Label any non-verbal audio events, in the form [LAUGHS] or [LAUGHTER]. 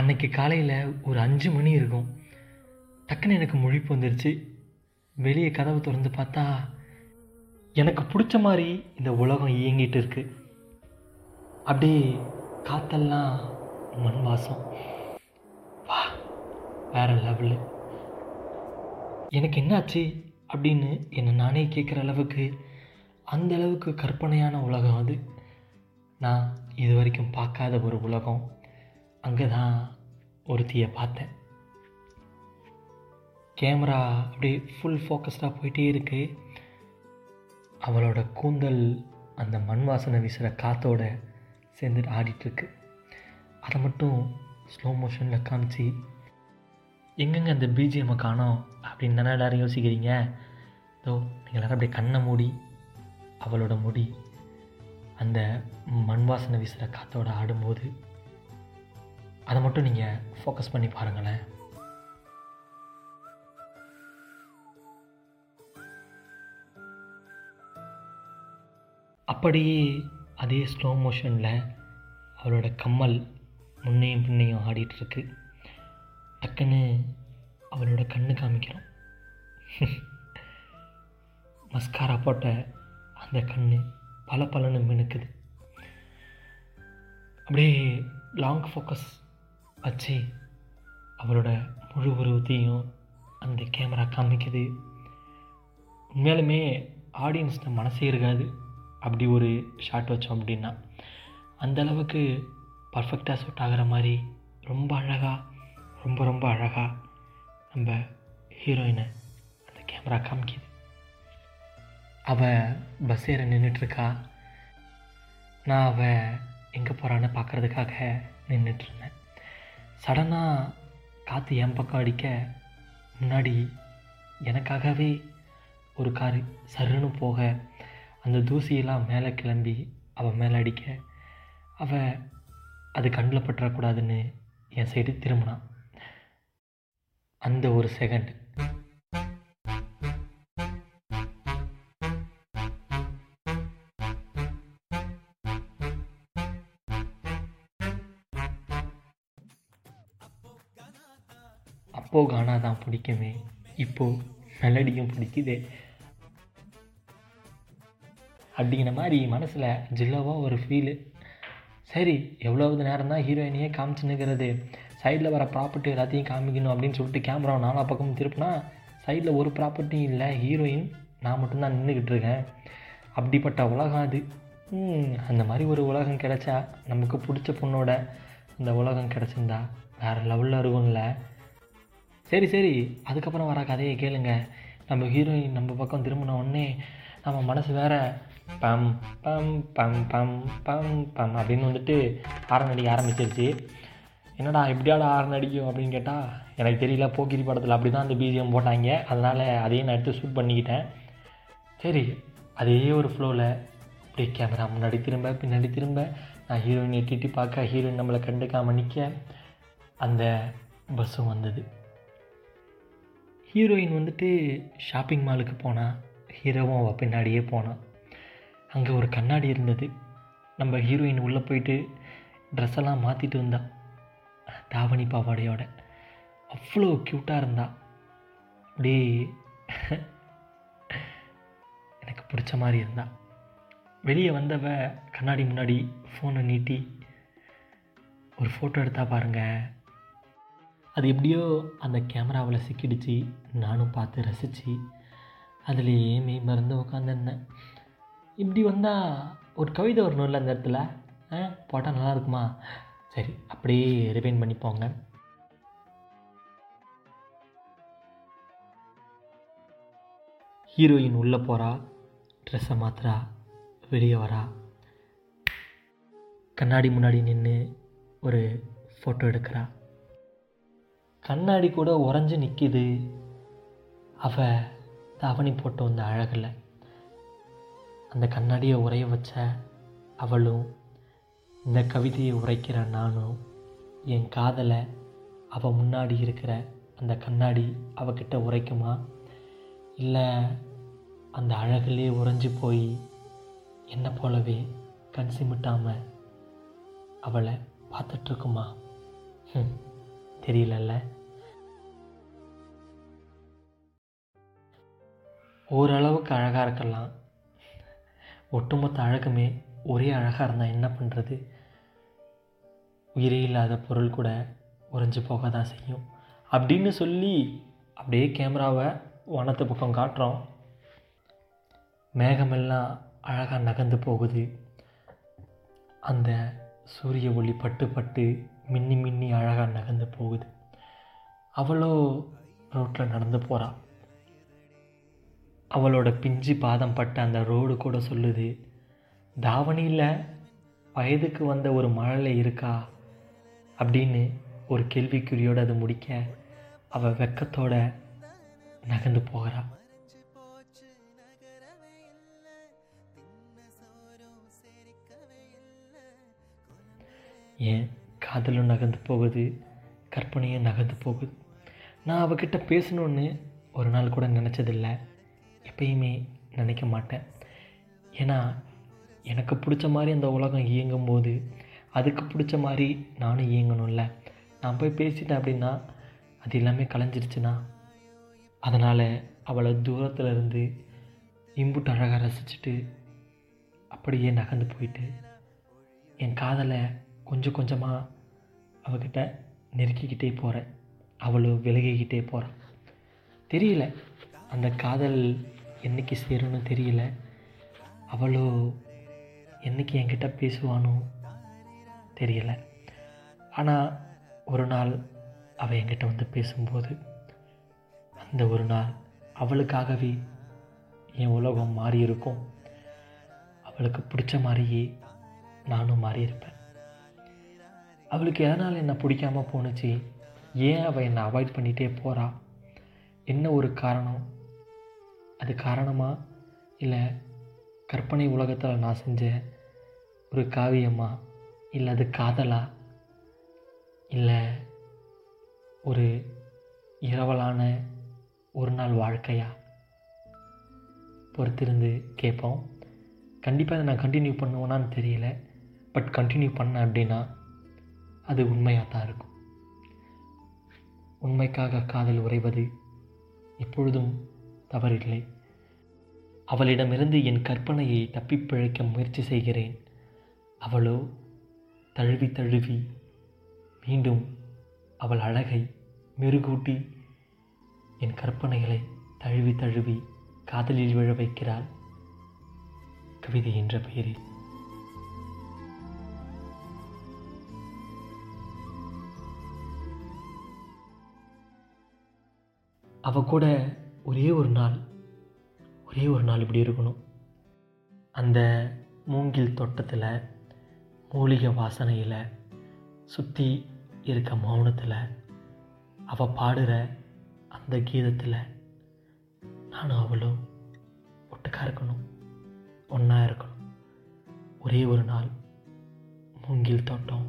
அன்னைக்கு காலையில் ஒரு அஞ்சு மணி இருக்கும். டக்குன்னு எனக்கு முழிப்பு வந்துருச்சு. வெளியே கதவு திறந்து பார்த்தா எனக்கு பிடிச்ச மாதிரி இந்த உலகம் இயங்கிட்டு இருக்கு. அப்படியே காத்தெல்லாம் மண் வாசம். வா வேற லெவலு எனக்கு என்னாச்சு அப்படின்னு என்னை நானே கேட்குற அளவுக்கு அந்த அளவுக்கு கற்பனையான உலகம் அது. நான் இது வரைக்கும் பார்க்காத ஒரு உலகம். அங்கே தான் ஒருத்தியை பார்த்தேன். கேமரா அப்படியே ஃபுல் ஃபோக்கஸ்டாக போயிட்டே இருக்கு. அவளோட கூந்தல் அந்த மண் வாசனை வீசுகிற காற்றோட சேர்ந்துட்டு ஆடிட்டுருக்கு அதை மட்டும் ஸ்லோ மோஷனில் காமிச்சு எங்கெங்கே அந்த பிஜிஎம்மை காணோம்? அப்படின்னு தானே எல்லோரும் யோசிக்கிறீங்க? ஸோ நீங்கள் எல்லோரும் அப்படியே கண்ணை மூடி அவளோட முடி அந்த மண் வாசனை வீசுகிற காற்றோட ஆடும்போது அதை மட்டும் நீங்கள் ஃபோக்கஸ் பண்ணி பாருங்களேன். அப்படியே அதே ஸ்லோ மோஷனில் அவளோட கம்மல் முன்னையும் பின்னையும் ஆடிட்டுருக்கு டக்குன்னு அவளோட கண்ணு காமிக்கிறோம். [LAUGHS] மஸ்காரா போட்ட அந்த கண்ணு பல பலன்னு மினுக்குது. அப்படியே லாங் ஃபோக்கஸ் வச்சு அவளோட முழு உருவத்தையும் அந்த கேமரா காமிக்குது. உண்மையாலுமே ஆடியன்ஸ்க்கு மனசே இருக்காது. அப்படி ஒரு ஷாட் வச்சோம் அப்படின்னா. அந்த அளவுக்கு பர்ஃபெக்டாக ஷூட் ஆகிற மாதிரி ரொம்ப அழகாக ரொம்ப ரொம்ப அழகாக நம்ம ஹீரோயினை அந்த கேமரா காமிக்குது. அவள் பஸ் ஏற நின்றுட்டுருக்கா நான் அவள் எங்கே போகிறான்னு பார்க்குறதுக்காக நின்றுட்டுருந்தேன் சடனாக காற்று என் பக்கம் அடிக்க முன்னாடி எனக்காகவே ஒரு காரு சருன்னு போக அந்த தூசியெல்லாம் மேலே கிளம்பி அவள் மேலே அடிக்க. அவள் அது கண்ணில் பற்றக்கூடாதுன்னு என் சைடு திரும்பினான். அந்த ஒரு செகண்ட் அப்போ கானா தான் பிடிக்குமே. இப்போ மெலடியும் பிடிக்குது. அப்படிங்கிற மாதிரி மனசில் ஜில்லவாக ஒரு ஃபீலு சரி எவ்வளவு நேரம் தான் ஹீரோயினையே காமிச்சுன்னுக்கிறது சைடில் வர ப்ராப்பர்ட்டி எல்லாத்தையும் காமிக்கணும் அப்படின்னு சொல்லிட்டு கேமராவை நாலா பக்கமும் திருப்பினா சைடில் ஒரு ப்ராப்பர்ட்டியும் இல்லை ஹீரோயின் நான் மட்டும்தான் நின்றுக்கிட்டு இருக்கேன். அப்படிப்பட்ட உலகம் அது. அந்த மாதிரி ஒரு உலகம் கிடைச்சா நமக்கு பிடிச்ச பொண்ணோட அந்த உலகம் கிடச்சிருந்தா வேறு லெவலில் இருக்கும்ல சரி சரி. அதுக்கப்புறம் வர கதையை கேளுங்க. நம்ம ஹீரோயின் நம்ம பக்கம் திரும்பின உடனே நம்ம மனசு வேற பம் பம் பம் பம் பம் பம் அப்படின்னு வந்துட்டு ஹாரன் அடிக்க ஆரம்பிச்சிருச்சு. என்னடா எப்படியாடா ஹாரன் அடிக்கும் அப்படின்னு கேட்டால் எனக்கு தெரியல போக்கிரி படத்தில் அப்படி தான் அந்த பிஜிஎம் போட்டாங்க. அதனால் அதையும் நான் எடுத்து ஷூட் பண்ணிக்கிட்டேன். சரி அதே ஒரு ஃப்ளோவில் அப்படியே கேமரா முன்னாடி திரும்ப பின்னாடி திரும்ப. நான் ஹீரோயினை எட்டிட்டு பார்க்க ஹீரோயின் நம்மளை கண்டுக்காம நிற்க அந்த பஸ்ஸும் வந்தது. ஹீரோயின் வந்துட்டு ஷாப்பிங் மாலுக்கு போனால் ஹீரோவும் அவள் பின்னாடியே போனான் அங்கே ஒரு கண்ணாடி இருந்தது. நம்ம ஹீரோயின் உள்ளே போயிட்டு ட்ரெஸ்ஸெல்லாம் மாற்றிட்டு வந்தா. தாவணி பாவாடையோட. அவ்வளோ க்யூட்டாக இருந்தா. அப்படியே எனக்கு பிடிச்ச மாதிரி இருந்தா. வெளியே வந்தவ கண்ணாடி முன்னாடி ஃபோனை நீட்டி ஒரு ஃபோட்டோ எடுத்தா பாருங்கள் அது எப்படியோ அந்த கேமராவில் சிக்கிடுச்சு. நானும் பார்த்து ரசித்து அதுலேயே மெய் மறந்து உட்காந்துருந்தேன் இப்படி வந்தால் ஒரு கவிதை வரணும்ல அந்த இடத்துல? ஆ போட்டால் நல்லா இருக்குமா? சரி அப்படியே ரிவைன் பண்ணிப்போங்க ஹீரோயின் உள்ளே போகிறா ட்ரெஸ்ஸை மாத்துறா வெளியே வரா. கண்ணாடி முன்னாடி நின்று ஒரு ஃபோட்டோ எடுக்கிறா. கண்ணாடி கூட உறைஞ்சி நிற்கிது அவ தாவணி போட்டு வந்த அழகில். அந்த கண்ணாடியை உரைய வச்ச அவளும் இந்த கவிதையை உரைக்கிற நானும் என் காதலை அவள் முன்னாடி இருக்கிற அந்த கண்ணாடி அவகிட்ட உரைக்குமா? இல்லை அந்த அழகிலே உறைஞ்சி போய் என்னை போலவே கண் சிமிட்டாமல் அவளை பார்த்துட்ருக்குமா ம் தெரியலல்ல. ஓரளவுக்கு அழகாக இருக்கலாம். ஒட்டுமொத்த அழகுமே ஒரே அழகாக இருந்தால் என்ன பண்ணுறது உயிரே இல்லாத பொருள் கூட உறைஞ்சி போக தான் செய்யும். அப்படின்னு சொல்லி அப்படியே கேமராவை வனத்து பக்கம் காட்டுறோம். மேகமெல்லாம் அழகாக நகர்ந்து போகுது. அந்த சூரிய ஒளி பட்டு பட்டு மின்னி மின்னி அழகாக நகர்ந்து போகுது. அவ்வளோ ரோட்டில் நடந்து போகிறாள் அவளோட பிஞ்சு பாதம் பட்ட அந்த ரோடு கூட சொல்லுது தாவணியில் வயதுக்கு வந்த ஒரு மழலை இருக்கா? அப்படின்னு ஒரு கேள்விக்குறியோடு அது முடிக்க அவள் வெக்கத்தோட நகர்ந்து போகிறா ஏன் காதலும் நகர்ந்து போகுது கற்பனையும் நகர்ந்து போகுது. நான் அவகிட்ட பேசணுன்னு ஒரு நாள் கூட நினச்சதில்ல. எப்பயுமே நினைக்க மாட்டேன். ஏன்னா எனக்கு பிடிச்ச மாதிரி அந்த உலகம் இயங்கும் போது அதுக்கு பிடிச்ச மாதிரி நானும் இயங்கணும்ல. நான் போய் பேசிட்டேன் அப்படின்னா அது எல்லாமே கலைஞ்சிருச்சுன்னா அதனால் அவளை தூரத்தில் இருந்து இம்புட்டு அழகாக ரசிச்சுட்டு அப்படியே நகர்ந்து போயிட்டு என் காதலை கொஞ்சம் கொஞ்சமாக அவகிட்ட நெருக்கிக்கிட்டே போகிறேன் அவளும் விலகிக்கிட்டே போகிறான் தெரியல அந்த காதல் என்னைக்கு சேரும்னு தெரியல. அவளோ என்னைக்கு என்கிட்ட பேசுவானோ தெரியல. ஆனால் ஒரு நாள் அவள் என்கிட்ட வந்து பேசும்போது அந்த ஒரு நாள் அவளுக்காகவே என் உலகம் மாறி இருக்கும் அவளுக்கு பிடிச்ச மாதிரியே நானும் மாறியிருப்பேன். அவளுக்கு எதனால் என்னை பிடிக்காம போணுச்சு? ஏன் அவள் என்னை அவாய்ட் பண்ணிகிட்டே போகிறா என்ன ஒரு காரணம்? அது காரணமா? இல்லை கற்பனை உலகத்தில் நான் செஞ்ச ஒரு காவியமா? இல்லை அது காதலா? இல்லை ஒரு இரவலான ஒரு நாள் வாழ்க்கையா? பொறுத்திருந்து கேட்போம். கண்டிப்பாக அதை நான் கண்டினியூ பண்ணுவேனான்னு தெரியல. பட் கண்டினியூ பண்ணேன் அப்படின்னா அது உண்மையாக தான் இருக்கும். உண்மைக்காக காதல் உறைவது எப்பொழுதும் தவறில்லை. அவளிடமிருந்து என் கற்பனையை தப்பிப்பிழைக்க முயற்சி செய்கிறேன். அவளோ? தழுவி தழுவி மீண்டும் அவள் அழகை மெருகூட்டி என் கற்பனைகளை தழுவி தழுவி காதலில் விழ வைக்கிறாள். கவிதை என்ற பெயரில். அவ கூட ஒரே ஒரு நாள் ஒரே ஒரு நாள் இப்படி இருக்கணும். அந்த மூங்கில் தோட்டத்தில் மூலிகை வாசனையில் சுற்றி இருக்க மௌனத்தில் அவள் பாடுற அந்த கீதத்தில் நானும் அவளும் ஒட்டுக்காக இருக்கணும் ஒன்றா இருக்கணும். ஒரே ஒரு நாள் மூங்கில் தோட்டம்.